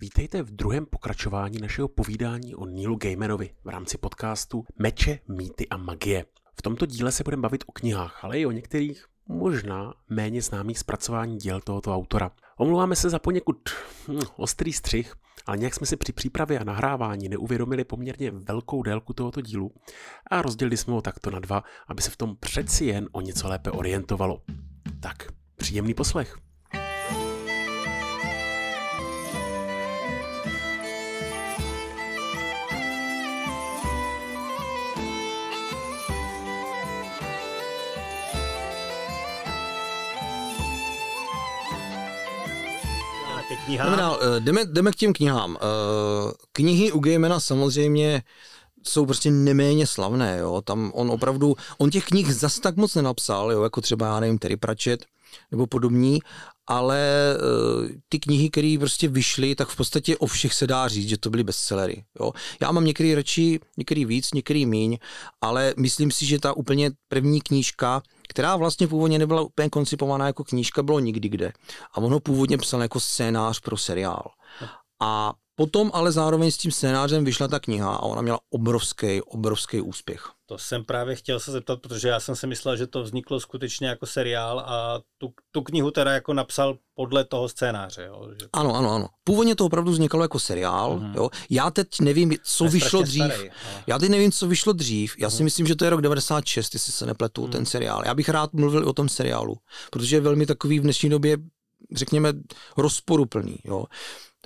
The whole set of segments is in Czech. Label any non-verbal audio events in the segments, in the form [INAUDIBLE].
Vítejte v druhém pokračování našeho povídání o Neil Gaimarovi v rámci podcastu Meče, mýty a magie. V tomto díle se budeme bavit o knihách, ale i o některých možná méně známých zpracování děl tohoto autora. Omlouváme se za poněkud hm, ostrý střih, ale nějak jsme si při přípravě a nahrávání neuvědomili poměrně velkou délku tohoto dílu a rozdělili jsme ho takto na dva, aby se v tom přeci jen o něco lépe orientovalo. Tak, příjemný poslech. Knihám. Znamená, eh, jdeme, jdeme k těm knihám. Eh, knihy u Gamena samozřejmě jsou prostě neméně slavné, jo. Tam on opravdu, on těch knih zas tak moc nenapsal, jo, jako třeba, já nevím, Terry Pratchett nebo podobní, ale uh, ty knihy, které prostě vyšly, tak v podstatě o všech se dá říct, že to byly bestsellery. Jo. Já mám některý radši, některý víc, některý míň, ale myslím si, že ta úplně první knížka, která vlastně původně nebyla úplně koncipovaná jako knížka, bylo nikdy kde. A on ho původně psal jako scénář pro seriál. A Potom ale zároveň s tím scénářem vyšla ta kniha a ona měla obrovský, obrovský úspěch. To jsem právě chtěl se zeptat, protože já jsem si myslel, že to vzniklo skutečně jako seriál a tu, tu knihu teda jako napsal podle toho scénáře. Jo? Že... Ano, ano, ano. Původně to opravdu vznikalo jako seriál. Mm-hmm. Jo? Já teď nevím, co je vyšlo dřív. Starý, ale... Já teď nevím, co vyšlo dřív. Já si mm-hmm. myslím, že to je rok 96, jestli se nepletu, mm-hmm. ten seriál. Já bych rád mluvil o tom seriálu, protože je velmi takový v dnešní době řekněme, rozporuplný. Jo.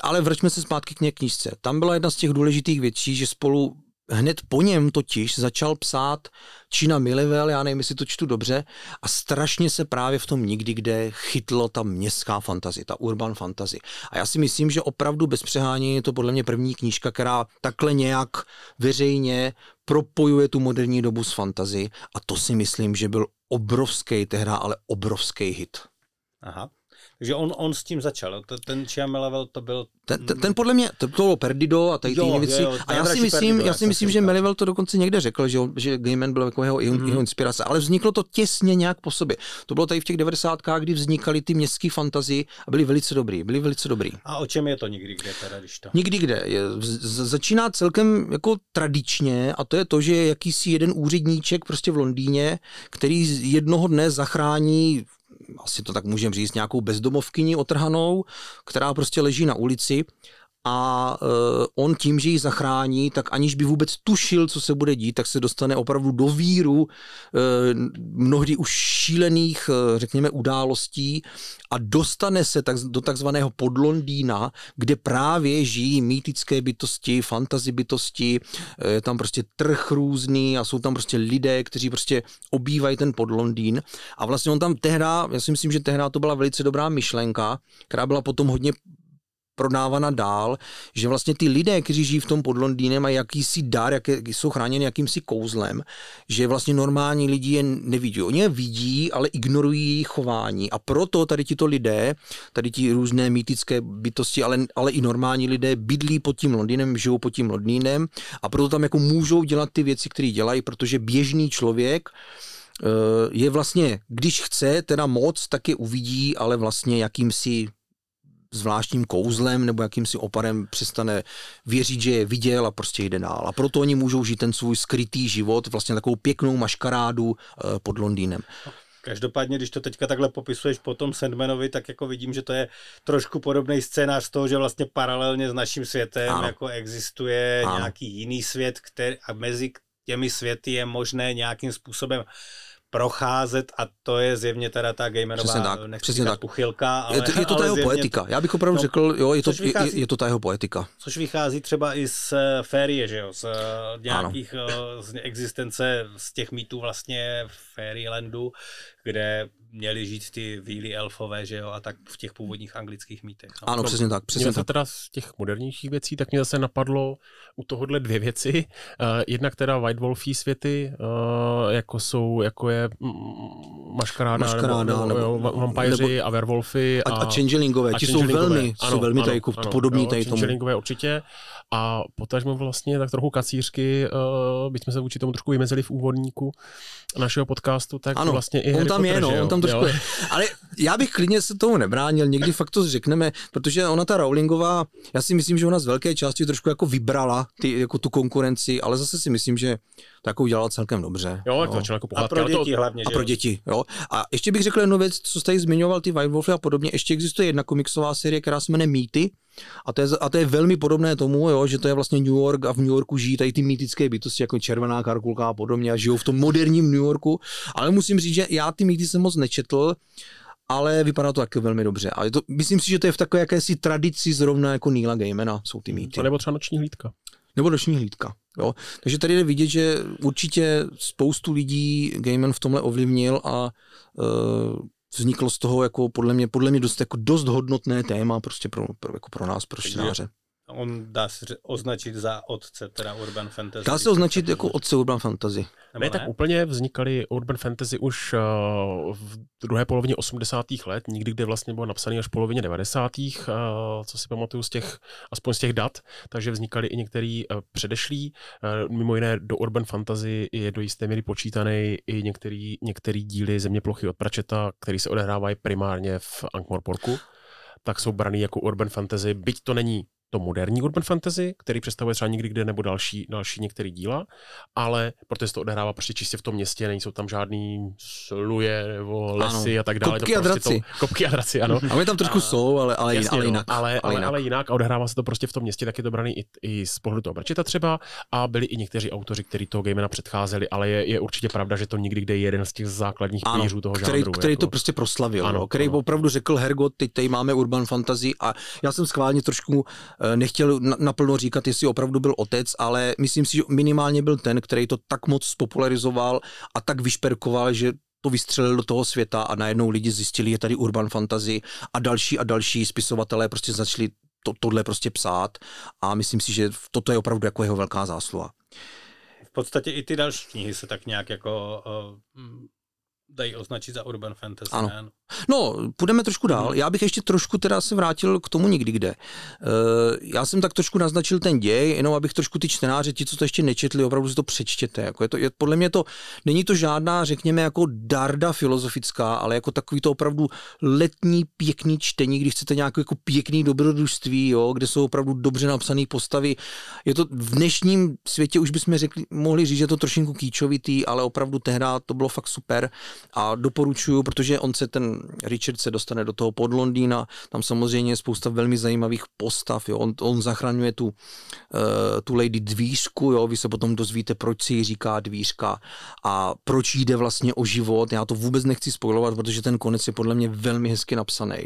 Ale vraťme se zpátky k něj knížce. Tam byla jedna z těch důležitých věcí, že spolu hned po něm totiž začal psát Čína Milivel, já nevím, jestli to čtu dobře, a strašně se právě v tom nikdy kde chytlo ta městská fantazie, ta urban fantazy. A já si myslím, že opravdu bez přehání je to podle mě první knížka, která takhle nějak veřejně propojuje tu moderní dobu s fantazy a to si myslím, že byl obrovský tehda, ale obrovský hit. Aha. Takže on, on s tím začal. Ten Chiam to byl... Ten, ten, ten, podle mě, to bylo Perdido a tady ty jiné věci. Jo, a já si myslím, Perdido, já si myslím, že Melivel to dokonce někde řekl, že, že Gaiman byl jako jeho, mm. jeho inspirace, ale vzniklo to těsně nějak po sobě. To bylo tady v těch devadesátkách, kdy vznikaly ty městské fantazie a byly velice dobrý, byly velice dobrý. A o čem je to nikdy kde teda, když to? Nikdy kde. Je, z, začíná celkem jako tradičně a to je to, že je jakýsi jeden úředníček prostě v Londýně, který jednoho dne zachrání asi to tak můžeme říct, nějakou bezdomovkyni otrhanou, která prostě leží na ulici a uh, on tím, že ji zachrání, tak aniž by vůbec tušil, co se bude dít, tak se dostane opravdu do víru uh, mnohdy už šílených, uh, řekněme, událostí a dostane se tak, do takzvaného podlondýna, kde právě žijí mýtické bytosti, fantasy bytosti, je tam prostě trh různý a jsou tam prostě lidé, kteří prostě obývají ten podlondýn. A vlastně on tam tehda, já si myslím, že tehda to byla velice dobrá myšlenka, která byla potom hodně prodávána dál, že vlastně ty lidé, kteří žijí v tom pod Londýnem, mají jakýsi dar, jak jsou chráněni jakýmsi kouzlem, že vlastně normální lidi je nevidí. Oni je vidí, ale ignorují jejich chování a proto tady tito lidé, tady ti různé mýtické bytosti, ale, ale i normální lidé bydlí pod tím Londýnem, žijou pod tím Londýnem a proto tam jako můžou dělat ty věci, které dělají, protože běžný člověk eh, je vlastně, když chce teda moc, tak je uvidí, ale vlastně jakýmsi zvláštním kouzlem nebo jakýmsi oparem přestane věřit, že je viděl a prostě jde dál. A proto oni můžou žít ten svůj skrytý život, vlastně takovou pěknou maškarádu eh, pod Londýnem. Každopádně, když to teďka takhle popisuješ po tom Sandmanovi, tak jako vidím, že to je trošku podobný scénář z toho, že vlastně paralelně s naším světem ano. jako existuje ano. nějaký jiný svět, který, a mezi těmi světy je možné nějakým způsobem procházet a to je zjevně teda ta gamerová, přesně tak, přesně tak. puchylka. Ale, je to, je to ta jeho zjevně, poetika. Já bych opravdu no, řekl, jo, je to, vychází, je, je to ta jeho poetika. Což vychází třeba i z uh, férie, že jo, z uh, nějakých uh, z existence, z těch mýtů vlastně Fairylandu, kde měli žít ty víly elfové, že jo, a tak v těch původních anglických mýtech. No. Ano, přesně tak. Přesně mě tak. teda z těch modernějších věcí, tak mě zase napadlo u tohohle dvě věci. Uh, jednak teda White Wolfí světy, uh, jako jsou, jako je Maškaráda, Maškaráda nebo, nebo, nebo, nebo vampíři a werewolfy. A, a, a changelingové, ti jsou velmi, ano, jsou velmi ano, tady jako ano, podobní tady tomu. Changelingové určitě. A potažmo vlastně tak trochu kacířky, uh, byť jsme se vůči tomu trošku vymezili v úvodníku našeho podcastu, tak ano, vlastně i Harry tam je, no, on tam trošku je. Ale já bych klidně se tomu nebránil, někdy fakt to řekneme, protože ona ta Rowlingová, já si myslím, že ona z velké části trošku jako vybrala ty, jako tu konkurenci, ale zase si myslím, že to jako udělala celkem dobře. Jo, to začalo jako pohádky. A pro děti to... hlavně, A pro děti, jo. A ještě bych řekl jednu věc, co jste zmiňoval, ty White Wolfy a podobně, ještě existuje jedna komiksová série, která se jmenuje Mýty, a to, je, a to je velmi podobné tomu, jo, že to je vlastně New York a v New Yorku žijí tady ty mýtické bytosti, jako červená karkulka a podobně a žijou v tom moderním New Yorku. Ale musím říct, že já ty mýty jsem moc nečetl, ale vypadá to taky velmi dobře. A to, myslím si, že to je v takové jakési tradici zrovna jako Neila Gaimana, jsou ty mýty. A nebo třeba noční hlídka. Nebo noční hlídka. Jo? Takže tady jde vidět, že určitě spoustu lidí Gaiman v tomhle ovlivnil a uh, vzniklo z toho jako podle mě, podle mě dost, jako dost hodnotné téma prostě pro, pro, jako pro nás, pro čtenáře on dá se označit za otce teda Urban Fantasy. Dá se označit jako otce Urban Fantasy. ne, tak úplně vznikaly Urban Fantasy už uh, v druhé polovině 80. let, nikdy, kde vlastně bylo napsané až v polovině 90. Uh, co si pamatuju z těch, aspoň z těch dat, takže vznikaly i některý předešlý. Uh, mimo jiné do Urban Fantasy je do jisté míry počítaný i některý, některý díly Země plochy od Pračeta, který se odehrávají primárně v Ankh-Morporku tak jsou braný jako urban fantasy, byť to není to moderní urban fantasy, který představuje třeba někdy kde nebo další, další některé díla, ale protože se to odehrává prostě čistě v tom městě, nejsou tam žádný sluje nebo lesy ano. a tak dále. Kopky to prostě a draci. To, kopky a draci, ano. A my tam trošku a, jsou, ale, ale, jasně, ale, jinak, no, ale, ale, jinak. ale, jinak. A odehrává se to prostě v tom městě, tak je to braný i, i z pohledu toho Brčeta třeba a byli i někteří autoři, kteří toho gamena předcházeli, ale je, je určitě pravda, že to nikdy kde je jeden z těch základních ano, pilířů toho který, žánru. Který jako. to prostě proslavil, ano, no, který ano. opravdu řekl Hergot, teď tady máme urban fantasy a já jsem schválně trošku nechtěl naplno říkat, jestli opravdu byl otec, ale myslím si, že minimálně byl ten, který to tak moc spopularizoval a tak vyšperkoval, že to vystřelil do toho světa a najednou lidi zjistili, je tady urban fantasy a další a další spisovatelé prostě začali to, tohle prostě psát a myslím si, že toto je opravdu jako jeho velká zásluha. V podstatě i ty další knihy se tak nějak jako uh, dají označit za urban fantasy. Ano. Ne? No, půjdeme trošku dál. Mhm. Já bych ještě trošku teda se vrátil k tomu nikdy kde. Uh, já jsem tak trošku naznačil ten děj, jenom abych trošku ty čtenáře, ti, co to ještě nečetli, opravdu si to přečtěte. Jako je to, je, podle mě to, není to žádná, řekněme, jako darda filozofická, ale jako takový to opravdu letní, pěkný čtení, když chcete nějaké jako pěkný dobrodružství, jo, kde jsou opravdu dobře napsané postavy. Je to v dnešním světě už bychom řekli, mohli říct, že je to trošinku kýčovitý, ale opravdu tehdy to bylo fakt super a doporučuju, protože on se ten Richard se dostane do toho pod Londýna, tam samozřejmě je spousta velmi zajímavých postav, jo. On, on zachraňuje tu, uh, tu lady dvířku, jo. vy se potom dozvíte, proč si ji říká dvířka a proč jde vlastně o život, já to vůbec nechci spojovat, protože ten konec je podle mě velmi hezky napsaný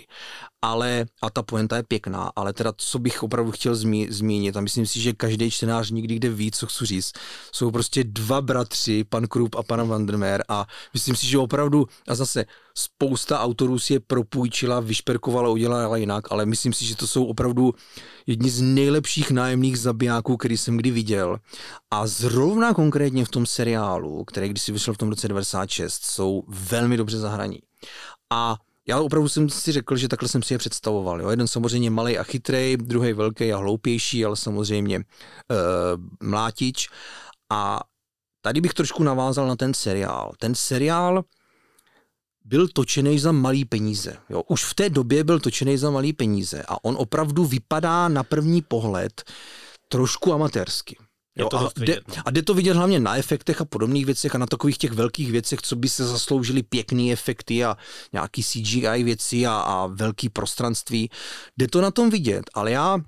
ale, a ta poenta je pěkná, ale teda co bych opravdu chtěl zmí, zmínit, a myslím si, že každý čtenář nikdy kde ví, co chci říct, jsou prostě dva bratři, pan Krupp a pan Vandermeer a myslím si, že opravdu, a zase spousta autorů si je propůjčila, vyšperkovala, udělala jinak, ale myslím si, že to jsou opravdu jedni z nejlepších nájemných zabijáků, který jsem kdy viděl. A zrovna konkrétně v tom seriálu, který když si vyšel v tom roce 96, jsou velmi dobře zahraní. A já opravdu jsem si řekl, že takhle jsem si je představoval. Jo? Jeden samozřejmě malý a chytrý, druhý velký a hloupější, ale samozřejmě uh, mlátič. A tady bych trošku navázal na ten seriál. Ten seriál byl točený za malý peníze. Jo? Už v té době byl točený za malý peníze a on opravdu vypadá na první pohled trošku amatérsky. Jo, a, jde, no. a jde to vidět hlavně na efektech a podobných věcech a na takových těch velkých věcech, co by se zasloužili pěkný efekty a nějaký CGI věci a, a velký prostranství. Jde to na tom vidět, ale já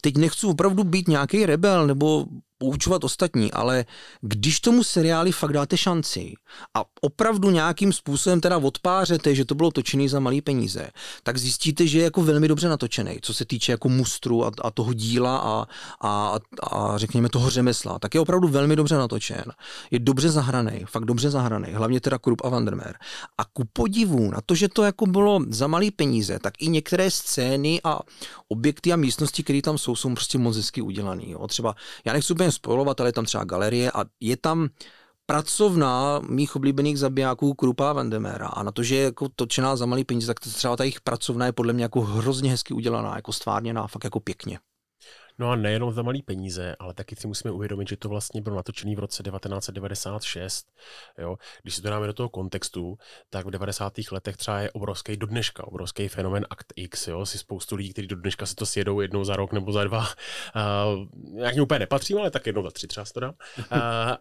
teď nechci opravdu být nějaký rebel nebo poučovat ostatní, ale když tomu seriáli fakt dáte šanci a opravdu nějakým způsobem teda odpářete, že to bylo točené za malý peníze, tak zjistíte, že je jako velmi dobře natočený, co se týče jako mustru a, a toho díla a, a, a, řekněme toho řemesla, tak je opravdu velmi dobře natočen. Je dobře zahraný, fakt dobře zahraný, hlavně teda Krupp a Vandermeer. A ku podivu na to, že to jako bylo za malý peníze, tak i některé scény a objekty a místnosti, které tam jsou, jsou prostě moc hezky udělané. Třeba, já nechci spojovat, ale je tam třeba galerie a je tam pracovná mých oblíbených zabijáků Krupa Vandemera a na to, že je jako točená za malý peníze, tak třeba ta jejich pracovna je podle mě jako hrozně hezky udělaná, jako stvárněná, fakt jako pěkně. No a nejenom za malý peníze, ale taky si musíme uvědomit, že to vlastně bylo natočené v roce 1996. Jo? Když si to dáme do toho kontextu, tak v 90. letech třeba je obrovský do dneška, obrovský fenomen Act X. Jo? Si spoustu lidí, kteří do dneška si to sjedou jednou za rok nebo za dva. Uh, jak mě úplně nepatřím, ale tak jednou za tři třeba to dám. Uh,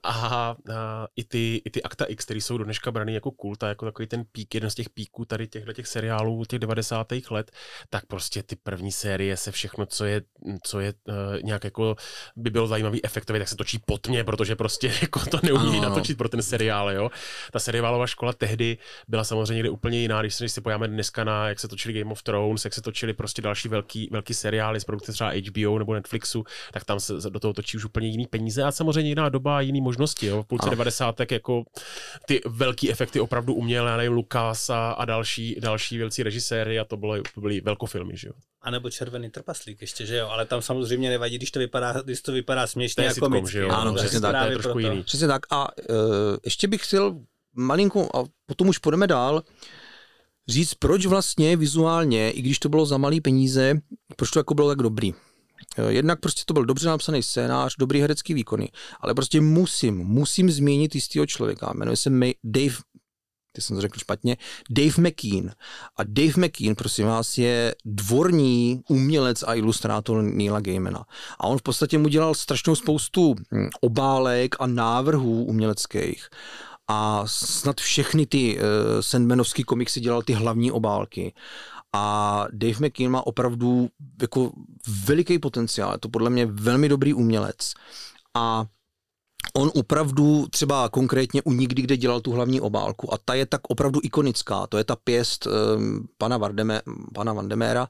a uh, i, ty, i ty Akta X, které jsou do dneška braný jako kult a jako takový ten pík, jeden z těch píků tady těchto těch seriálů těch 90. let, tak prostě ty první série se všechno, co je, co je nějak jako by bylo zajímavý efektově, tak se točí po tmě, protože prostě [LAUGHS] jako to neumí ano. natočit pro ten seriál, jo. Ta seriálová škola tehdy byla samozřejmě někde úplně jiná, když si pojáme dneska na, jak se točili Game of Thrones, jak se točili prostě další velký, velký seriály z produkce třeba HBO nebo Netflixu, tak tam se do toho točí už úplně jiný peníze a samozřejmě jiná doba a jiný možnosti, jo. V půlce 90. jako ty velký efekty opravdu uměl, já nevím, Lukas a, a další, další velcí režiséry a to, bylo, to byly velkofilmy, že jo. A nebo Červený trpaslík ještě, že jo, ale tam samozřejmě nevadí, když to vypadá, když to vypadá směšně jako sitcom, že jo. Ano, přesně tak, to je trošku jiný. Přesně tak a uh, ještě bych chtěl malinko, a potom už půjdeme dál, říct, proč vlastně vizuálně, i když to bylo za malý peníze, proč to jako bylo tak dobrý. Eh, jednak prostě to byl dobře napsaný scénář, dobrý herecký výkony, ale prostě musím, musím změnit jistého člověka. Jmenuje se Dave ty jsem to řekl špatně, Dave McKean. A Dave McKean, prosím vás, je dvorní umělec a ilustrátor Neila Gaimana. A on v podstatě mu dělal strašnou spoustu hm, obálek a návrhů uměleckých a snad všechny ty uh, Sandmanovské komiksy dělal ty hlavní obálky. A Dave McKean má opravdu jako veliký potenciál, je to podle mě velmi dobrý umělec. A on opravdu třeba konkrétně u nikdy, kde dělal tu hlavní obálku a ta je tak opravdu ikonická, to je ta pěst um, pana, Vardeme, pana Vandemera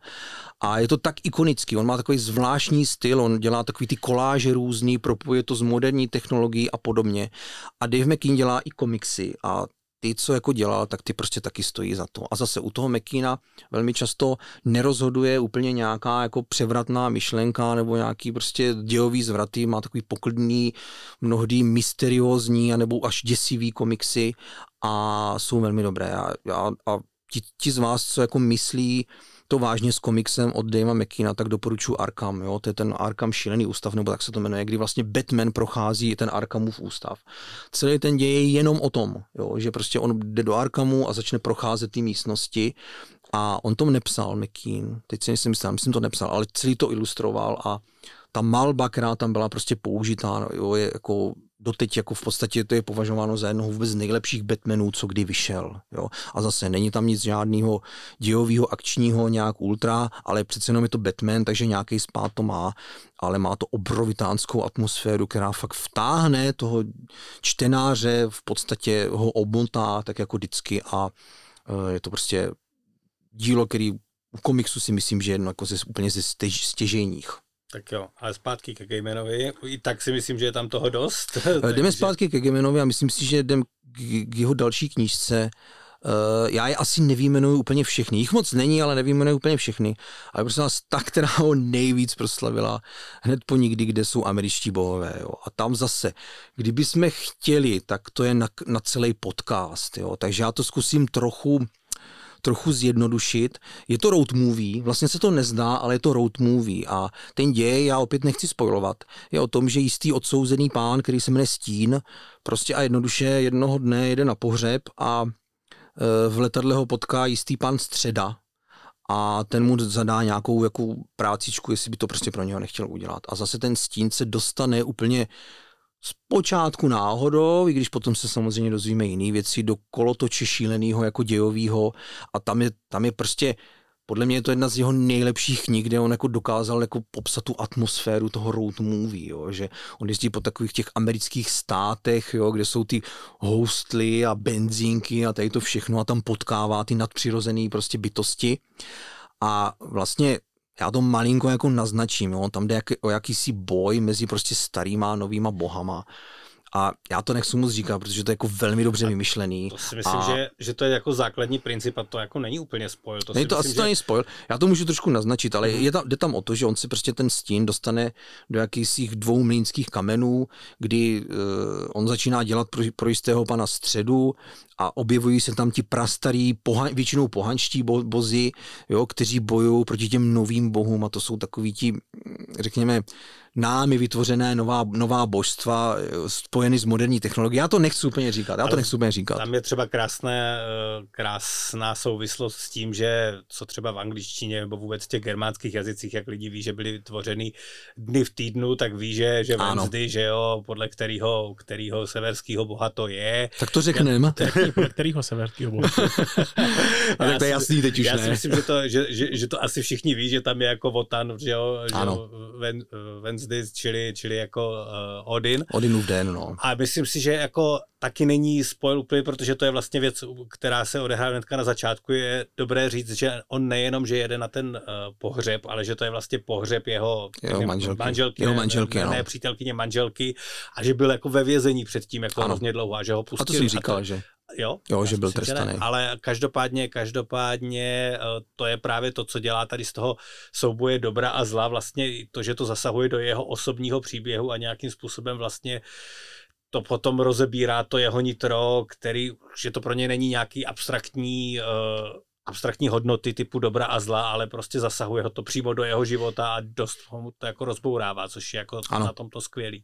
a je to tak ikonický, on má takový zvláštní styl, on dělá takový ty koláže různý, propuje to s moderní technologií a podobně. A Dave McKean dělá i komiksy a ty, co jako dělal, tak ty prostě taky stojí za to. A zase u toho Mekína velmi často nerozhoduje úplně nějaká jako převratná myšlenka nebo nějaký prostě dějový zvraty, má takový poklidný, mnohdy mysteriózní nebo až děsivý komiksy a jsou velmi dobré. A, a, a ti, ti z vás, co jako myslí, to vážně s komiksem od Davea McKeena, tak doporučuji Arkham, jo? to je ten Arkham šílený ústav, nebo tak se to jmenuje, kdy vlastně Batman prochází ten Arkhamův ústav. Celý ten děj je jenom o tom, jo? že prostě on jde do Arkhamu a začne procházet ty místnosti a on to nepsal McKean, teď si myslím, myslím to nepsal, ale celý to ilustroval a ta malba, která tam byla prostě použitá, jo, je jako doteď jako v podstatě to je považováno za jednoho vůbec nejlepších Batmanů, co kdy vyšel. Jo? A zase není tam nic žádného dějového, akčního, nějak ultra, ale přece jenom je to Batman, takže nějaký spát to má, ale má to obrovitánskou atmosféru, která fakt vtáhne toho čtenáře, v podstatě ho obmotá, tak jako vždycky a e, je to prostě dílo, který u komiksu si myslím, že je jedno jako ze, úplně ze stěž, stěžejních. Tak jo, ale zpátky ke Gamenovi, i tak si myslím, že je tam toho dost. [LAUGHS] Eh, jdeme zpátky ke Gamenovi a myslím si, že jdeme k jeho další knížce. Uh, já je asi nevýjmenuju úplně všechny. Jich moc není, ale nevýjmenuju úplně všechny. Ale prostě nás ta, která ho nejvíc proslavila hned po nikdy, kde jsou američtí bohové. Jo. A tam zase, kdyby jsme chtěli, tak to je na, na celý podcast. Jo. Takže já to zkusím trochu trochu zjednodušit. Je to road movie, vlastně se to nezdá, ale je to road movie a ten děj, já opět nechci spojovat, je o tom, že jistý odsouzený pán, který se jmenuje Stín, prostě a jednoduše jednoho dne jede na pohřeb a e, v letadle ho potká jistý pan Středa, a ten mu zadá nějakou jako prácičku, jestli by to prostě pro něho nechtěl udělat. A zase ten stín se dostane úplně zpočátku náhodou, i když potom se samozřejmě dozvíme jiné věci, do kolotoče šíleného jako dějového a tam je, tam je prostě podle mě je to jedna z jeho nejlepších knih, kde on jako dokázal jako popsat tu atmosféru toho road movie, jo, že on jezdí po takových těch amerických státech, jo, kde jsou ty hostly a benzínky a tady to všechno a tam potkává ty nadpřirozené prostě bytosti. A vlastně já to malinko jako naznačím, jo? tam jde jak, o jakýsi boj mezi prostě starýma a novýma bohama. A já to nechci moc říkat, protože to je jako velmi dobře vymyšlený. To si myslím, a... že, že to je jako základní princip a to jako není úplně spojil. To není to myslím, asi že... to není spojil. Já to můžu trošku naznačit, ale mm-hmm. je tam, jde tam o to, že on si prostě ten stín dostane do jakýchsi dvou mlínských kamenů, kdy uh, on začíná dělat pro, pro jistého pana středu a objevují se tam ti prastarí, pohan, většinou pohanští bo, bozy, jo, kteří bojují proti těm novým bohům a to jsou takový ti řekněme, námi vytvořené nová, nová božstva eh, spojený s moderní technologií. Já to nechci úplně říkat, já to nechci úplně říkat. Tam je třeba krásné, eh, krásná souvislost s tím, že co třeba v angličtině nebo vůbec v těch germánských jazycích, jak lidi ví, že byly tvořeny dny v týdnu, tak ví, že, že Wednesday, že jo, podle kterého, kterého severského boha to je. Tak to řekneme. Podle kterého severského boha. [LAUGHS] tak to je jasný teď už já ne. si myslím, že to, že, že, že, to asi všichni ví, že tam je jako Votan, že jo, že jo Wednesday Wednesday, čili, čili jako uh, Odin. Odinův den, no. A myslím si, že jako taky není spoil úplně, protože to je vlastně věc, která se odehrává hnedka na začátku. Je dobré říct, že on nejenom, že jede na ten uh, pohřeb, ale že to je vlastně pohřeb jeho, jeho manželky, manželky, jeho manželky ne, no. ne, přítelkyně manželky a že byl jako ve vězení předtím jako ano. hrozně dlouho a že ho pustili. A to jsem říkal, to, že Jo, jo že byl trestaný. Ale každopádně, každopádně eh, to je právě to, co dělá tady z toho souboje dobra a zla, vlastně to, že to zasahuje do jeho osobního příběhu a nějakým způsobem vlastně to potom rozebírá to jeho nitro, který, že to pro ně není nějaký abstraktní uh, abstraktní hodnoty typu dobra a zla, ale prostě zasahuje ho to přímo do jeho života a dost ho to jako rozbourává, což je jako ano. na tomto skvělý.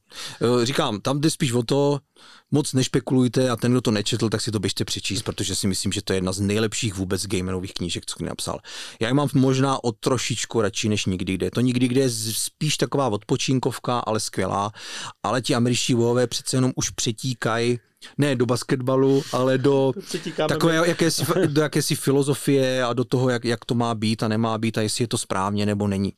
Říkám, tam jde spíš o to, moc nešpekulujte a ten, kdo to nečetl, tak si to běžte přečíst, protože si myslím, že to je jedna z nejlepších vůbec gamerových knížek, co kdy napsal. Já ji mám možná o trošičku radši než nikdy kde. To nikdy kde je spíš taková odpočinkovka, ale skvělá, ale ti američtí vojové přece jenom už přetíkají ne do basketbalu, ale do takové jakési, do jakési filozofie a do toho, jak, jak to má být a nemá být a jestli je to správně nebo není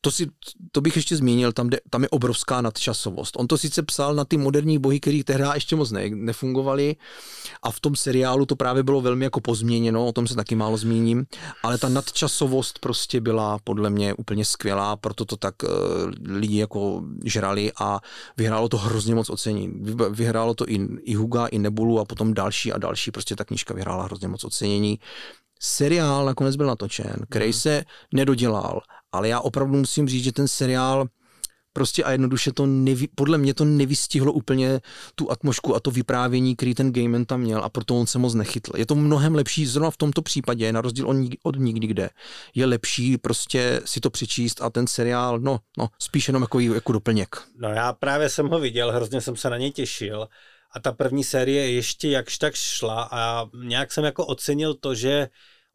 to, si, to bych ještě zmínil, tam, de, tam je obrovská nadčasovost. On to sice psal na ty moderní bohy, který tehdy ještě moc ne, nefungovaly a v tom seriálu to právě bylo velmi jako pozměněno, o tom se taky málo zmíním, ale ta nadčasovost prostě byla podle mě úplně skvělá, proto to tak uh, lidi jako žrali a vyhrálo to hrozně moc ocení. Vyhrálo to i, i Huga, i Nebulu a potom další a další, prostě ta knížka vyhrála hrozně moc ocenění seriál nakonec byl natočen, který mhm. se nedodělal, ale já opravdu musím říct, že ten seriál prostě a jednoduše to nevy, podle mě to nevystihlo úplně tu atmosféru a to vyprávění, který ten Gaiman tam měl a proto on se moc nechytl. Je to mnohem lepší, zrovna v tomto případě, na rozdíl od, od nikdy kde, je lepší prostě si to přečíst a ten seriál, no, no spíš jenom jako, jako doplněk. No já právě jsem ho viděl, hrozně jsem se na něj těšil a ta první série ještě jakž tak šla a nějak jsem jako ocenil to, že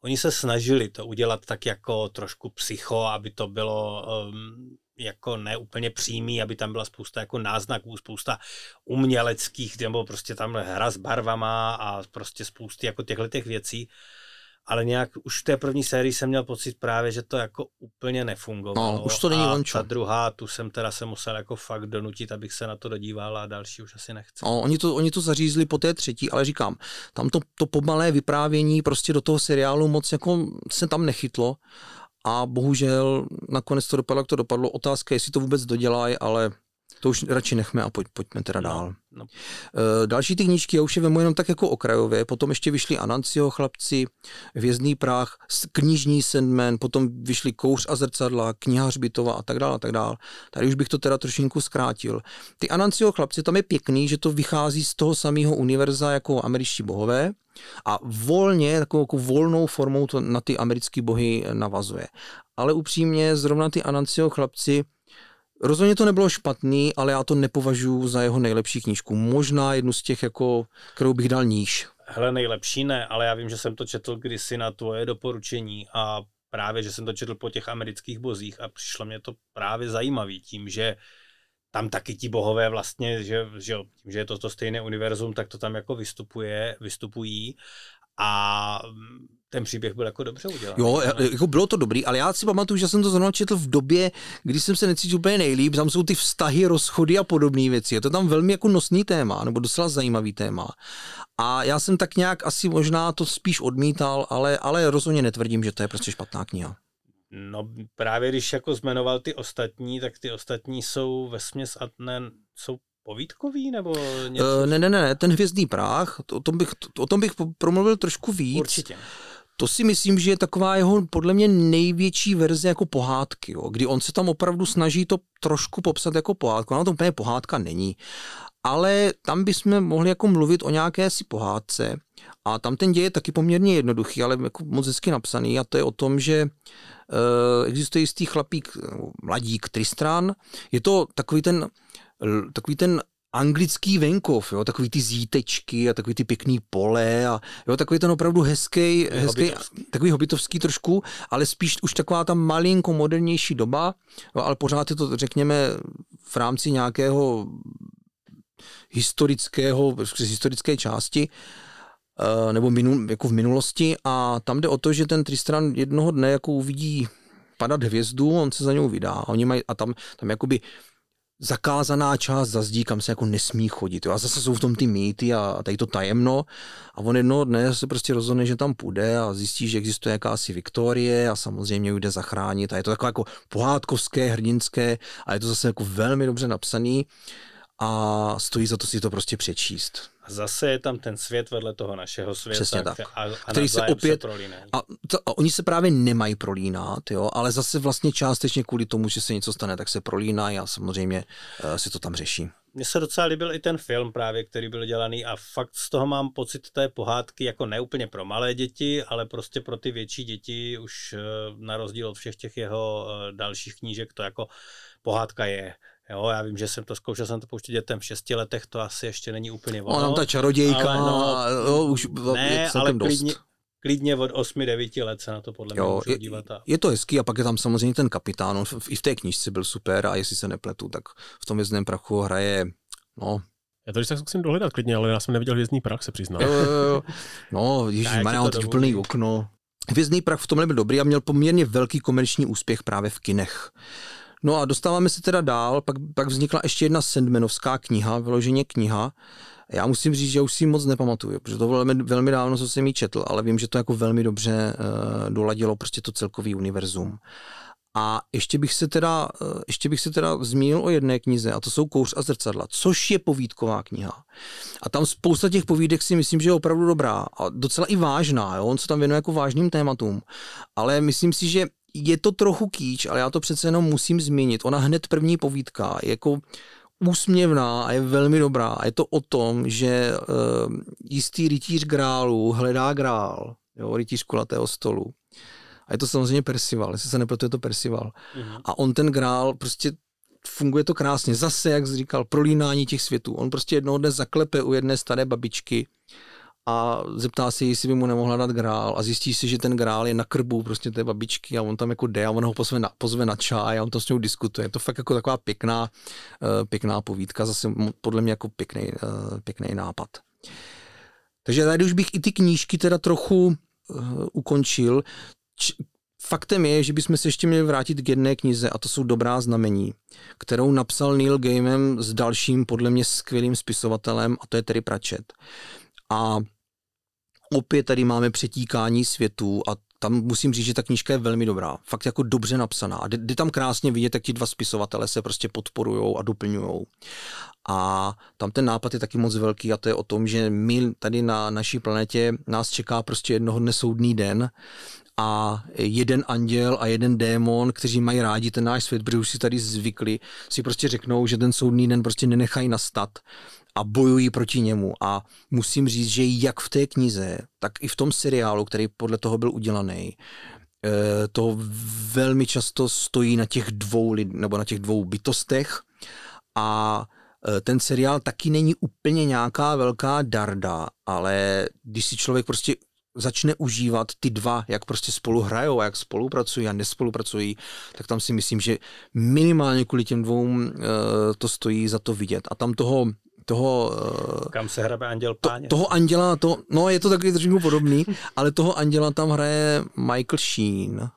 oni se snažili to udělat tak jako trošku psycho, aby to bylo um, jako neúplně přímý, aby tam byla spousta jako náznaků, spousta uměleckých, nebo prostě tam hra s barvama a prostě spousty jako těchto těch věcí ale nějak už v té první sérii jsem měl pocit právě, že to jako úplně nefungovalo. No, už to není a ta druhá, tu jsem teda se musel jako fakt donutit, abych se na to dodíval a další už asi nechci. No, oni, to, oni to zařízli po té třetí, ale říkám, tam to, to pomalé vyprávění prostě do toho seriálu moc jako se tam nechytlo a bohužel nakonec to dopadlo, jak to dopadlo. Otázka, jestli to vůbec dodělají, ale to už radši nechme a pojď, pojďme teda no, dál. No. E, další ty knížky, já už je vemu jenom tak jako okrajově, potom ještě vyšli Anancio chlapci, Vězný práh, knižní Sandman, potom vyšli Kouř a zrcadla, kniha Hřbitova a tak dále a tak dále. Tady už bych to teda trošinku zkrátil. Ty Anancio chlapci, tam je pěkný, že to vychází z toho samého univerza jako američtí bohové, a volně, takovou jako volnou formou to na ty americké bohy navazuje. Ale upřímně, zrovna ty Anancio chlapci, Rozhodně to nebylo špatný, ale já to nepovažuji za jeho nejlepší knížku. Možná jednu z těch, jako, kterou bych dal níž. Hele, nejlepší ne, ale já vím, že jsem to četl kdysi na tvoje doporučení a právě, že jsem to četl po těch amerických bozích a přišlo mě to právě zajímavý tím, že tam taky ti bohové vlastně, že, že, tím, že je to to stejné univerzum, tak to tam jako vystupuje, vystupují a ten příběh byl jako dobře udělaný. Jo, jako bylo to dobrý, ale já si pamatuju, že jsem to zrovna četl v době, kdy jsem se necítil úplně nejlíp, tam jsou ty vztahy, rozchody a podobné věci. Je to tam velmi jako nosný téma, nebo docela zajímavý téma. A já jsem tak nějak asi možná to spíš odmítal, ale, ale rozhodně netvrdím, že to je prostě špatná kniha. No právě když jako zmenoval ty ostatní, tak ty ostatní jsou ve směs a ne, jsou povídkový nebo něco? Uh, ne, ne, ne, ten hvězdný práh, o tom bych, o tom bych promluvil trošku víc. Určitě. To si myslím, že je taková jeho podle mě největší verze jako pohádky, jo, kdy on se tam opravdu snaží to trošku popsat jako pohádku. Ono to úplně pohádka není, ale tam bychom mohli jako mluvit o nějaké si pohádce A tam ten děj je taky poměrně jednoduchý, ale jako moc hezky napsaný a to je o tom, že uh, existuje jistý chlapík, mladík Tristran. Je to takový ten, takový ten anglický venkov, jo, takový ty zítečky a takový ty pěkný pole a jo, takový ten opravdu hezký, hezký takový hobitovský trošku, ale spíš už taková ta malinko modernější doba, jo, ale pořád je to, řekněme, v rámci nějakého historického, historické části, eh, nebo minu, jako v minulosti. A tam jde o to, že ten Tristran jednoho dne jako uvidí padat hvězdu, on se za něj vydá. A oni mají, a tam, tam jakoby zakázaná část za zdí, kam se jako nesmí chodit. Jo. A zase jsou v tom ty mýty a tady to tajemno. A on jednoho dne se prostě rozhodne, že tam půjde a zjistí, že existuje jakási Viktorie a samozřejmě jde zachránit. A je to takové jako pohádkovské, hrdinské a je to zase jako velmi dobře napsaný a stojí za to si to prostě přečíst. A zase je tam ten svět vedle toho našeho světa, Přesně tak. A, a který se opět, se a, to, a oni se právě nemají prolínat, jo, ale zase vlastně částečně kvůli tomu, že se něco stane, tak se prolínají a samozřejmě uh, si to tam řeší. Mně se docela líbil i ten film právě, který byl dělaný a fakt z toho mám pocit té pohádky jako neúplně pro malé děti, ale prostě pro ty větší děti už uh, na rozdíl od všech těch jeho uh, dalších knížek to jako pohádka je. Jo, já vím, že jsem to zkoušel, jsem to pouštět dětem v šesti letech, to asi ještě není úplně ono. Ona ta čarodějka, ale no, jo, už ne, ale dost. klidně, klidně od 8-9 let se na to podle mě jo, můžu dívat. A... Je to hezký a pak je tam samozřejmě ten kapitán, on i v té knižce byl super a jestli se nepletu, tak v tom vězném prachu hraje, no, já to když tak zkusím dohledat klidně, ale já jsem neviděl Hvězdný prach, se přiznám. Jo, jo, jo. No, ježiš, má teď úplný okno. Hvězdný prach v tomhle byl dobrý a měl poměrně velký komerční úspěch právě v kinech. No a dostáváme se teda dál, pak, pak vznikla ještě jedna Sandmanovská kniha, vyloženě kniha. Já musím říct, že už si moc nepamatuju, protože to bylo velmi, velmi dávno, co jsem ji četl, ale vím, že to jako velmi dobře uh, doladilo prostě to celkový univerzum. A ještě bych se teda, uh, ještě bych se teda zmínil o jedné knize, a to jsou Kouř a zrcadla, což je povídková kniha. A tam spousta těch povídek si myslím, že je opravdu dobrá a docela i vážná, jo? on se tam věnuje jako vážným tématům. Ale myslím si, že je to trochu kýč, ale já to přece jenom musím zmínit. Ona hned první povídka je jako úsměvná a je velmi dobrá. A je to o tom, že uh, jistý rytíř grálu hledá grál, jo, rytíř kulatého stolu. A je to samozřejmě Percival, jestli se nepletu, je to Percival. Mm-hmm. A on ten grál prostě funguje to krásně. Zase, jak jsi říkal, prolínání těch světů. On prostě jednoho dne zaklepe u jedné staré babičky a zeptá se, jestli by mu nemohla dát grál a zjistí si, že ten grál je na krbu prostě té babičky a on tam jako jde a on ho pozve na, pozve na čaj a on to s ním diskutuje. Je to fakt jako taková pěkná, uh, pěkná povídka, zase podle mě jako pěkný, uh, pěkný nápad. Takže tady už bych i ty knížky teda trochu uh, ukončil. Č- Faktem je, že bychom se ještě měli vrátit k jedné knize a to jsou Dobrá znamení, kterou napsal Neil Gaiman s dalším podle mě skvělým spisovatelem a to je Terry Pratchett. A opět tady máme přetíkání světů a tam musím říct, že ta knížka je velmi dobrá. Fakt jako dobře napsaná. A jde, tam krásně vidět, jak ti dva spisovatele se prostě podporují a doplňují. A tam ten nápad je taky moc velký a to je o tom, že my tady na naší planetě nás čeká prostě jednoho dne soudný den a jeden anděl a jeden démon, kteří mají rádi ten náš svět, protože už si tady zvykli, si prostě řeknou, že ten soudný den prostě nenechají nastat a bojují proti němu. A musím říct, že jak v té knize, tak i v tom seriálu, který podle toho byl udělaný, eh, to velmi často stojí na těch dvou lid, nebo na těch dvou bytostech a eh, ten seriál taky není úplně nějaká velká darda, ale když si člověk prostě začne užívat ty dva, jak prostě spolu hrajou a jak spolupracují a nespolupracují, tak tam si myslím, že minimálně kvůli těm dvou uh, to stojí za to vidět. A tam toho toho... Eh, Kam se hrabe Anděl Páně? To, toho Anděla, to, no je to takový trošku podobný, [LAUGHS] ale toho Anděla tam hraje Michael Sheen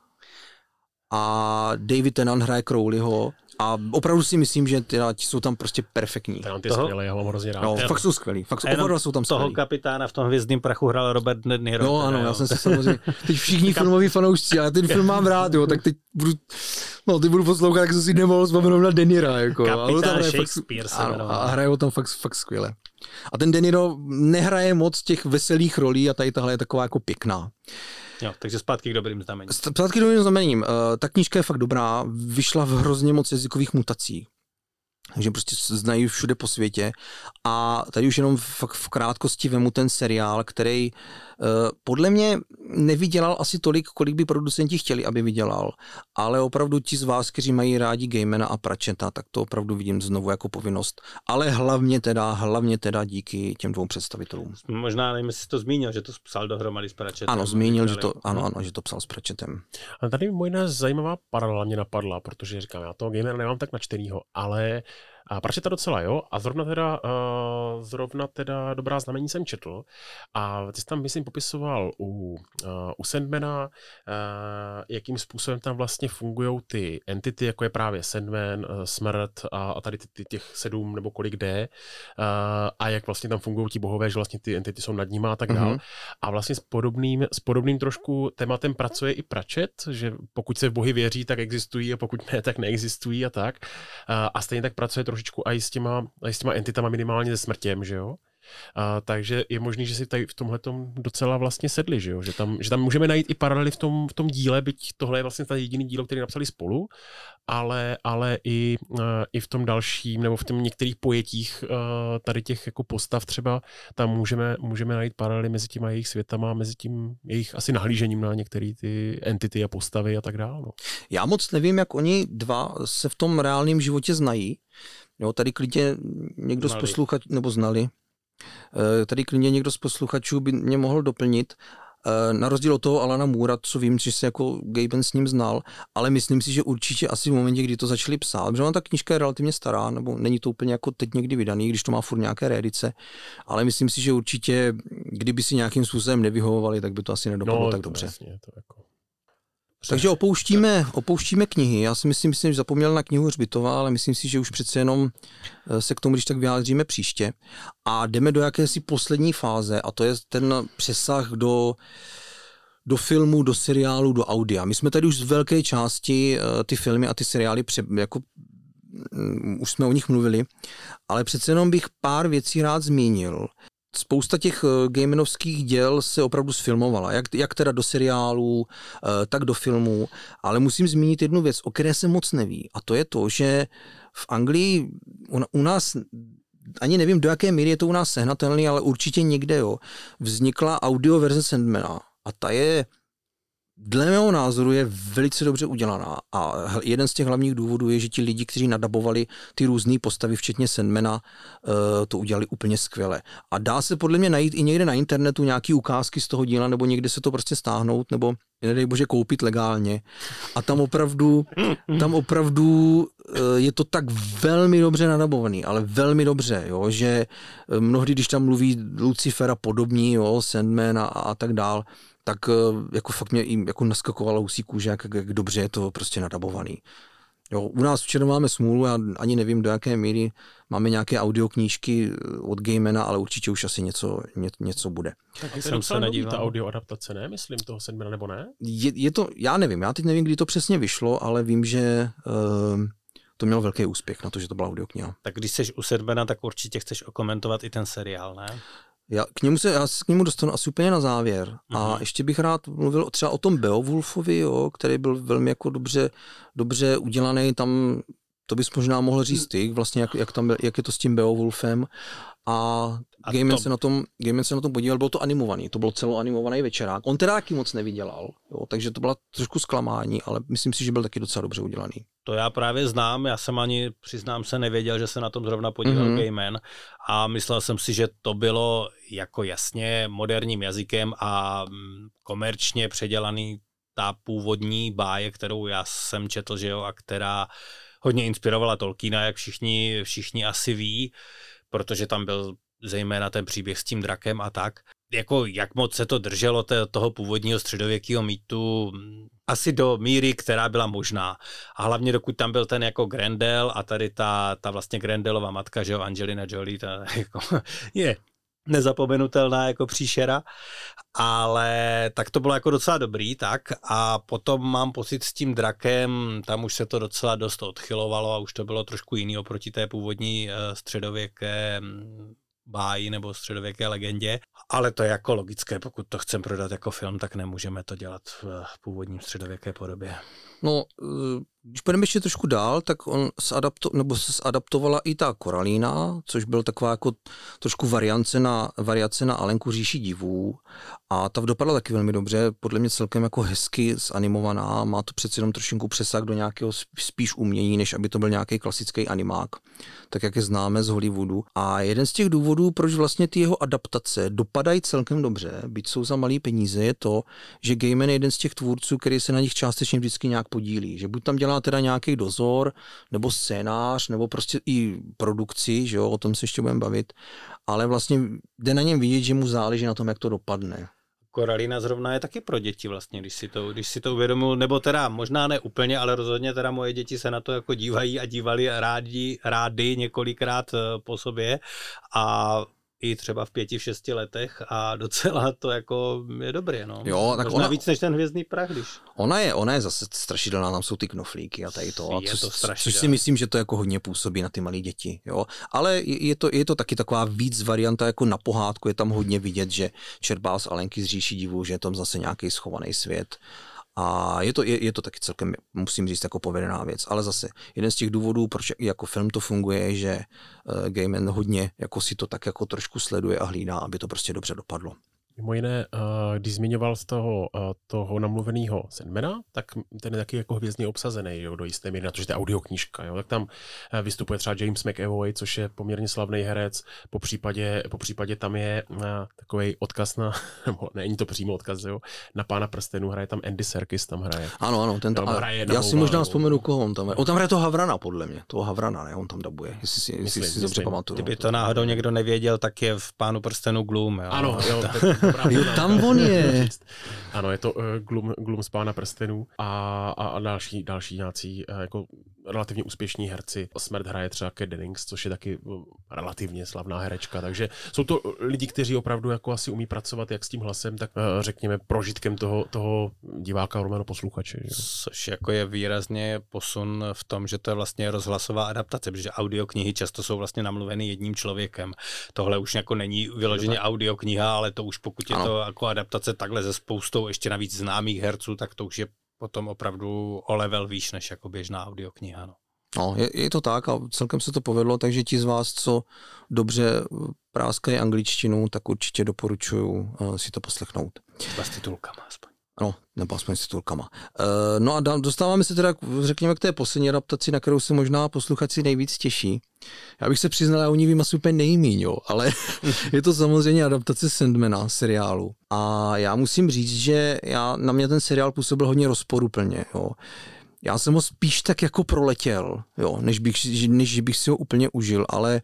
a David Tennant hraje Crowleyho a opravdu si myslím, že ty jsou tam prostě perfektní. Je toho, skvělý, já ho mám hrozně rád. No, fakt jsou skvělí, fakt jsou, jsou tam skvělí. Toho kapitána v tom hvězdném prachu hrál Robert De Niro. No ano, já jsem si samozřejmě, teď všichni [LAUGHS] filmoví fanoušci, já ten film mám rád, jo, tak teď budu, no ty budu poslouchat, jak jsem si nemohl vzpomenout na Denira, jako. Kapitán tam Shakespeare fakt, se ano, a hraje ho tam fakt, fakt skvěle. A ten Deniro nehraje moc těch veselých rolí a tady tahle je taková jako pěkná. Jo, takže zpátky k dobrým znamením. Zpátky k dobrým znamením. Uh, ta knížka je fakt dobrá, vyšla v hrozně moc jazykových mutací. že prostě znají všude po světě. A tady už jenom fakt v krátkosti vemu ten seriál, který uh, podle mě nevydělal asi tolik, kolik by producenti chtěli, aby vydělal. Ale opravdu ti z vás, kteří mají rádi Gamena a Pračeta, tak to opravdu vidím znovu jako povinnost. Ale hlavně teda, hlavně teda díky těm dvou představitelům. Možná nevím, jestli to zmínil, že to psal dohromady s Pračetem. Ano, zmínil, že to, ano, ano, že to psal s Pračetem. A tady možná zajímavá paralela mě napadla, protože říkám, já toho Gamera nemám tak načtenýho, ale a to docela, jo? A zrovna teda, uh, zrovna teda dobrá znamení jsem četl a ty jsi tam, myslím, popisoval u, uh, u Sandmana, uh, jakým způsobem tam vlastně fungují ty entity, jako je právě Sandman, uh, Smrt a, a tady ty, ty, těch sedm nebo kolik D uh, a jak vlastně tam fungují ti bohové, že vlastně ty entity jsou nad nimi a tak dále. Mm-hmm. A vlastně s podobným, s podobným trošku tématem pracuje i Pračet, že pokud se v bohy věří, tak existují a pokud ne, tak neexistují a tak. Uh, a stejně tak pracuje trošku trošičku i s těma, i s těma entitama minimálně ze smrtěm, že jo? A, takže je možný, že si tady v tomhle docela vlastně sedli, že, jo? Že, tam, že tam můžeme najít i paralely v tom, v tom díle, byť tohle je vlastně ta jediný dílo, který napsali spolu, ale, ale i, uh, i v tom dalším, nebo v tom některých pojetích uh, tady těch jako postav třeba, tam můžeme, můžeme najít paralely mezi těma jejich světama, mezi tím jejich asi nahlížením na některé ty entity a postavy a tak dále. No. Já moc nevím, jak oni dva se v tom reálném životě znají, Jo, tady klidně někdo znali. z posluchačů, nebo znali, tady klidně někdo z posluchačů by mě mohl doplnit, eh, na rozdíl od toho Alana Můra, co vím, že se jako Gaben s ním znal, ale myslím si, že určitě asi v momentě, kdy to začali psát, protože ona ta knižka je relativně stará, nebo není to úplně jako teď někdy vydaný, když to má furt nějaké reedice, ale myslím si, že určitě, kdyby si nějakým způsobem nevyhovovali, tak by to asi nedopadlo no, tak dobře. Jasně, to jako... Takže opouštíme, opouštíme knihy. Já si myslím, že zapomněl na knihu Hřbitova, ale myslím si, že už přece jenom eh, se k tomu, když tak vyjádříme příště. A jdeme do jakési poslední fáze a to je ten přesah do do filmu, do seriálu, do audia. My jsme tady už z velké části eh, ty filmy a ty seriály pře, jako mm, už jsme o nich mluvili, ale přece jenom bych pár věcí rád zmínil spousta těch eh, gamenovských děl se opravdu sfilmovala, jak, jak teda do seriálů, eh, tak do filmů, ale musím zmínit jednu věc, o které se moc neví a to je to, že v Anglii u, nás ani nevím, do jaké míry je to u nás sehnatelný, ale určitě někde, jo, vznikla audio verze Sandmana a ta je dle mého názoru je velice dobře udělaná a jeden z těch hlavních důvodů je, že ti lidi, kteří nadabovali ty různé postavy, včetně Sandmana, eh, to udělali úplně skvěle. A dá se podle mě najít i někde na internetu nějaký ukázky z toho díla, nebo někde se to prostě stáhnout, nebo nedej bože koupit legálně. A tam opravdu, tam opravdu eh, je to tak velmi dobře nadabovaný, ale velmi dobře, jo, že eh, mnohdy, když tam mluví Lucifer a podobní, jo, Sandman a, a tak dál, tak eh, jako fakt mě jim jako naskakovala husí kůže, jak, jak dobře je to prostě nadabovaný. Jo, u nás včera máme smůlu, já ani nevím do jaké míry máme nějaké audioknížky eh, od Gamena, ale určitě už asi něco, ně, něco bude. Tak jsem se nedíval. ta audio adaptace, ne? Myslím toho Sandmana, nebo ne? Je, je, to, já nevím, já teď nevím, kdy to přesně vyšlo, ale vím, že uh, to mělo velký úspěch na to, že to byla audiokniha. Tak když jsi u Sandmana, tak určitě chceš okomentovat i ten seriál, ne? Já k němu se, já se k němu dostanu asi úplně na závěr. Mm-hmm. A mhm. ještě bych rád mluvil třeba o tom Beowulfovi, jo, který byl velmi jako dobře, dobře udělaný. Tam to bys možná mohl říct ty, vlastně jak, jak, tam, jak je to s tím Beowulfem. A, a Gaiman, se na tom, Gaiman se na tom podíval, bylo to animovaný, to byl celoanimovaný večerák. On teda taky moc nevydělal, jo, takže to byla trošku zklamání, ale myslím si, že byl taky docela dobře udělaný. To já právě znám, já jsem ani, přiznám se, nevěděl, že se na tom zrovna podíval mm-hmm. Gaiman a myslel jsem si, že to bylo jako jasně moderním jazykem a mm, komerčně předělaný ta původní báje, kterou já jsem četl, že jo, a která hodně inspirovala Tolkiena, jak všichni, všichni asi ví, protože tam byl zejména ten příběh s tím drakem a tak. Jako jak moc se to drželo toho původního středověkého mýtu, asi do míry, která byla možná. A hlavně dokud tam byl ten jako Grendel a tady ta, ta vlastně Grendelová matka, že jo, Angelina Jolie, ta [LAUGHS] jako, je nezapomenutelná jako příšera, ale tak to bylo jako docela dobrý, tak a potom mám pocit s tím drakem, tam už se to docela dost odchylovalo a už to bylo trošku jiný oproti té původní eh, středověké mm, báji nebo středověké legendě, ale to je jako logické, pokud to chceme prodat jako film, tak nemůžeme to dělat v původním středověké podobě. No, eh, Když půjdeme ještě trošku dál, tak on adapto, nebo se adaptovala i ta Koralína, což byl taková jako trošku variance na, variace na Alenku říši divů. A ta dopadla taky velmi dobře, podle mě celkem jako hezky zanimovaná, má to přeci jenom trošku přesah do nějakého spíš umění, než aby to byl nějaký klasický animák, tak jak je známe z Hollywoodu. A jeden z těch důvodů, proč vlastně ty jeho adaptace dopadají celkem dobře, byť jsou za malý peníze, je to, že Gaiman je jeden z těch tvůrců, který se na nich částečně vždycky nějak podílí. Že buď tam dělá teda nějaký dozor, nebo scénář, nebo prostě i produkci, že jo, o tom se ještě budeme bavit, ale vlastně jde na něm vidět, že mu záleží na tom, jak to dopadne. Koralina zrovna je taky pro děti vlastně, když si to, když si to uvědomil, nebo teda možná ne úplně, ale rozhodně teda moje děti se na to jako dívají a dívali rádi, rádi několikrát eh, po sobě a i třeba v pěti, v šesti letech a docela to jako je dobré, no. Jo, tak Možná ona, víc než ten hvězdný prach, když... Ona je, ona je zase strašidelná, tam jsou ty knoflíky a tady to. A je co, to strašidelné. což si myslím, že to jako hodně působí na ty malé děti, jo. Ale je to, je to taky taková víc varianta jako na pohádku, je tam hodně vidět, že čerpá z Alenky z říší divů, že je tam zase nějaký schovaný svět. A je to, je, je to taky celkem, musím říct, jako povedená věc. Ale zase, jeden z těch důvodů, proč jako film to funguje, je, že uh, Gaiman hodně jako si to tak jako trošku sleduje a hlídá, aby to prostě dobře dopadlo. Mimo jiné, eh, když zmiňoval z toho, eh, toho namluveného Sandmana, tak ten je taky jako hvězdně obsazený jo, do jisté míry na to, že to je audioknížka. Jo. Tak tam eh, vystupuje třeba James McAvoy, což je poměrně slavný herec. Po případě, po případě tam je takový odkaz na, [LAUGHS] nebo není to přímo odkaz, jo, na pána prstenů, hraje tam Andy Serkis, tam hraje. Ano, ano, ten tam, hraje já si možná vzpomenu, koho on tam hraje. On tam hraje toho Havrana, podle mě. Toho Havrana, ne? On tam dabuje, jestli si, jestli myslím, si dobře pamatuju. Kdyby to náhodou někdo nevěděl, tak je v pánu prstenu Gloom. Jo? Ano, jo, [LAUGHS] jo, tam on je. Ano, je to uh, Gloom, Gloom z Pána prstenů a, a, a další, další nějací uh, jako relativně úspěšní herci. Smrt hraje třeba Kate Dennings, což je taky uh, relativně slavná herečka, takže jsou to lidi, kteří opravdu jako asi umí pracovat jak s tím hlasem, tak uh, řekněme prožitkem toho, toho diváka, romano posluchače. Že? Což jako je výrazně posun v tom, že to je vlastně rozhlasová adaptace, protože audioknihy často jsou vlastně namluveny jedním člověkem. Tohle už jako není vyloženě audiokniha, ale to už pokud je ano. to jako adaptace takhle ze spoustou ještě navíc známých herců, tak to už je potom opravdu o level výš než jako běžná audiokniha. No. No, je, je to tak a celkem se to povedlo, takže ti z vás, co dobře práskají angličtinu, tak určitě doporučuju uh, si to poslechnout. Třeba s titulkama aspoň. No, nebo aspoň s titulkama. Uh, no a dostáváme se teda, řekněme, k té poslední adaptaci, na kterou se možná posluchači nejvíc těší. Já bych se přiznal, já o ní vím asi úplně nejmíň, jo, ale [LAUGHS] je to samozřejmě adaptace Sandmana seriálu. A já musím říct, že já, na mě ten seriál působil hodně rozporuplně. Jo. Já jsem ho spíš tak jako proletěl, jo, než, bych, než bych si ho úplně užil, ale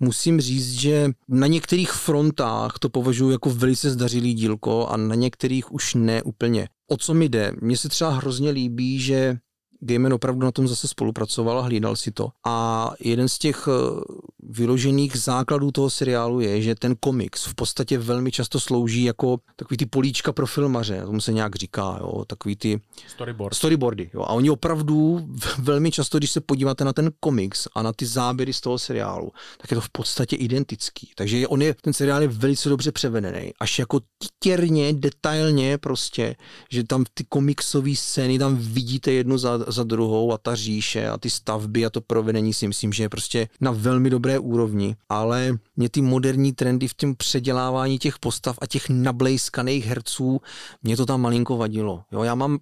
musím říct, že na některých frontách to považuji jako velice zdařilý dílko a na některých už ne úplně. O co mi jde? Mně se třeba hrozně líbí, že Gaiman opravdu na tom zase spolupracoval a hlídal si to. A jeden z těch eh, vyložených základů toho seriálu je, že ten komiks v podstatě velmi často slouží jako takový ty políčka pro filmaře, tomu se nějak říká, jo, takový ty Storyboard. storyboardy. Jo. A oni opravdu [LAUGHS] velmi často, když se podíváte na ten komiks a na ty záběry z toho seriálu, tak je to v podstatě identický. Takže on je, ten seriál je velice dobře převedený, až jako titěrně, detailně prostě, že tam ty komiksové scény tam vidíte jednu za, za druhou a ta říše a ty stavby a to provedení si myslím, že je prostě na velmi dobré úrovni, ale mě ty moderní trendy v tom předělávání těch postav a těch nablejskaných herců, mě to tam malinko vadilo. Jo, já mám,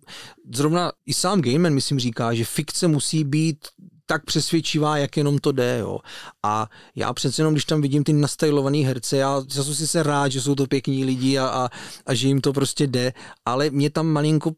zrovna i sám Gaiman, myslím, říká, že fikce musí být tak přesvědčivá, jak jenom to jde, jo. A já přece jenom, když tam vidím ty nastajlovaný herce, já, já jsem si se rád, že jsou to pěkní lidi a, a, a že jim to prostě jde, ale mě tam malinko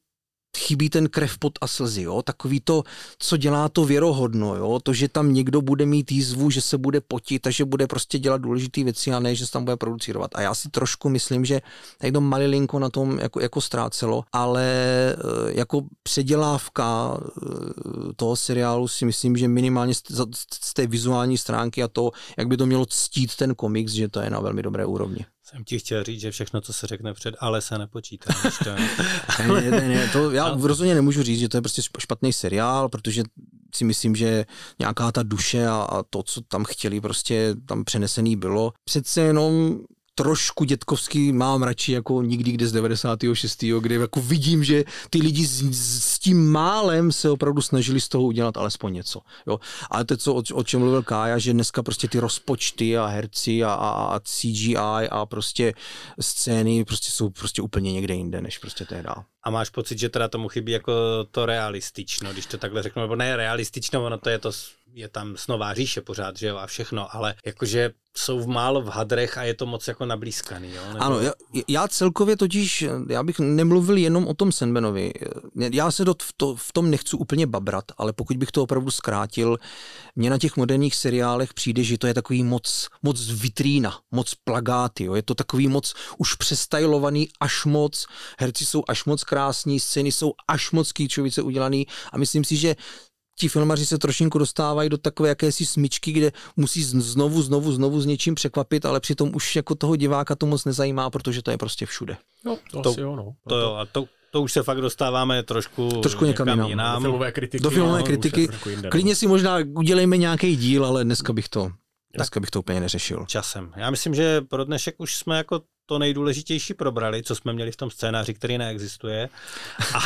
chybí ten krev pod a slzy, jo? takový to, co dělá to věrohodno, jo? to, že tam někdo bude mít jízvu, že se bude potit a že bude prostě dělat důležité věci a ne, že se tam bude producírovat. A já si trošku myslím, že někdo malilinko na tom jako, jako ztrácelo, ale eh, jako předělávka eh, toho seriálu si myslím, že minimálně z té vizuální stránky a to, jak by to mělo ctít ten komiks, že to je na velmi dobré úrovni. Jsem ti chtěl říct, že všechno, co se řekne před, ale se nepočítá. [LAUGHS] ne, ne, ne, to já no. rozhodně nemůžu říct, že to je prostě špatný seriál, protože si myslím, že nějaká ta duše a, a to, co tam chtěli, prostě tam přenesený bylo. Přece jenom trošku dětkovský mám radši jako nikdy kde z 96. kde jako vidím, že ty lidi s, s tím málem se opravdu snažili z toho udělat alespoň něco. Jo. Ale to, co, o, o čem mluvil Kája, že dneska prostě ty rozpočty a herci a, a, a CGI a prostě scény prostě jsou prostě úplně někde jinde, než prostě tehdy. A máš pocit, že teda tomu chybí jako to realistično, když to takhle řeknu, nebo ne realistično, ono to je to je tam snová říše pořád, že jo, a všechno, ale jakože jsou v málo v hadrech a je to moc jako nablízkaný, jo? Nebo... Ano, já, já celkově totiž, já bych nemluvil jenom o tom Senbenovi. Já se do, v, to, v tom nechci úplně babrat, ale pokud bych to opravdu zkrátil, mně na těch moderních seriálech přijde, že to je takový moc, moc vitrína, moc plagáty, jo? je to takový moc už přestajlovaný až moc, herci jsou až moc krásní, scény jsou až moc kýčovice udělaný a myslím si, že ti filmaři se trošinku dostávají do takové jakési smyčky, kde musí znovu, znovu, znovu s něčím překvapit, ale přitom už jako toho diváka to moc nezajímá, protože to je prostě všude. No, to, to asi jo, no. To jo, a to, to už se fakt dostáváme trošku, trošku někam, někam jinam. Do filmové kritiky. Do filmové no, kritiky. Jinde, Klidně no. si možná udělejme nějaký díl, ale dneska bych to Dneska bych to úplně neřešil. Časem. Já myslím, že pro dnešek už jsme jako to nejdůležitější probrali, co jsme měli v tom scénáři, který neexistuje. A,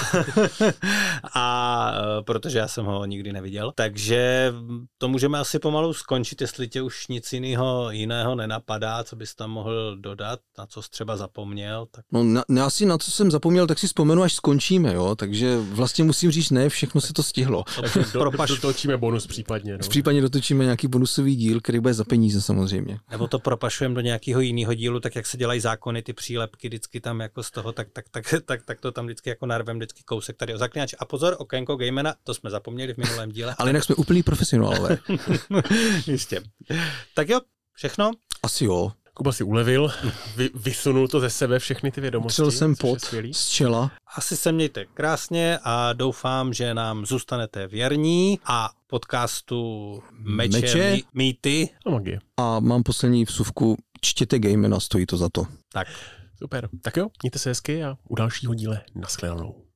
a protože já jsem ho nikdy neviděl. Takže to můžeme asi pomalu skončit, jestli tě už nic jiného, jiného nenapadá, co bys tam mohl dodat, na co jsi třeba zapomněl. Tak... No na, na asi na co jsem zapomněl, tak si vzpomenu, až skončíme, jo. Takže vlastně musím říct, ne, všechno se to stihlo. [LAUGHS] Takže do, Propaš... dotočíme bonus případně. No. Případně dotočíme nějaký bonusový díl, který bude za peníze samozřejmě. Nebo to propašujeme do nějakého jiného dílu, tak jak se dělají zákony, ty přílepky vždycky tam jako z toho, tak, tak, tak, [LAUGHS] tak, tak to tam vždycky jako narvem vždycky kousek tady o zaklinač. A pozor, okénko Gamena, to jsme zapomněli v minulém díle. Ale jinak jsme úplný profesionálové. [LAUGHS] Jistě. Tak jo, všechno? Asi jo. Kuba si ulevil, vy, vysunul to ze sebe všechny ty vědomosti. Přel jsem pot z čela. Asi se mějte krásně a doufám, že nám zůstanete věrní a podcastu Meče, Meče? Mýty a magie. A mám poslední vsuvku, čtěte Gamena, stojí to za to. Tak. Super. Tak jo, mějte se hezky a u dalšího díle nashledanou.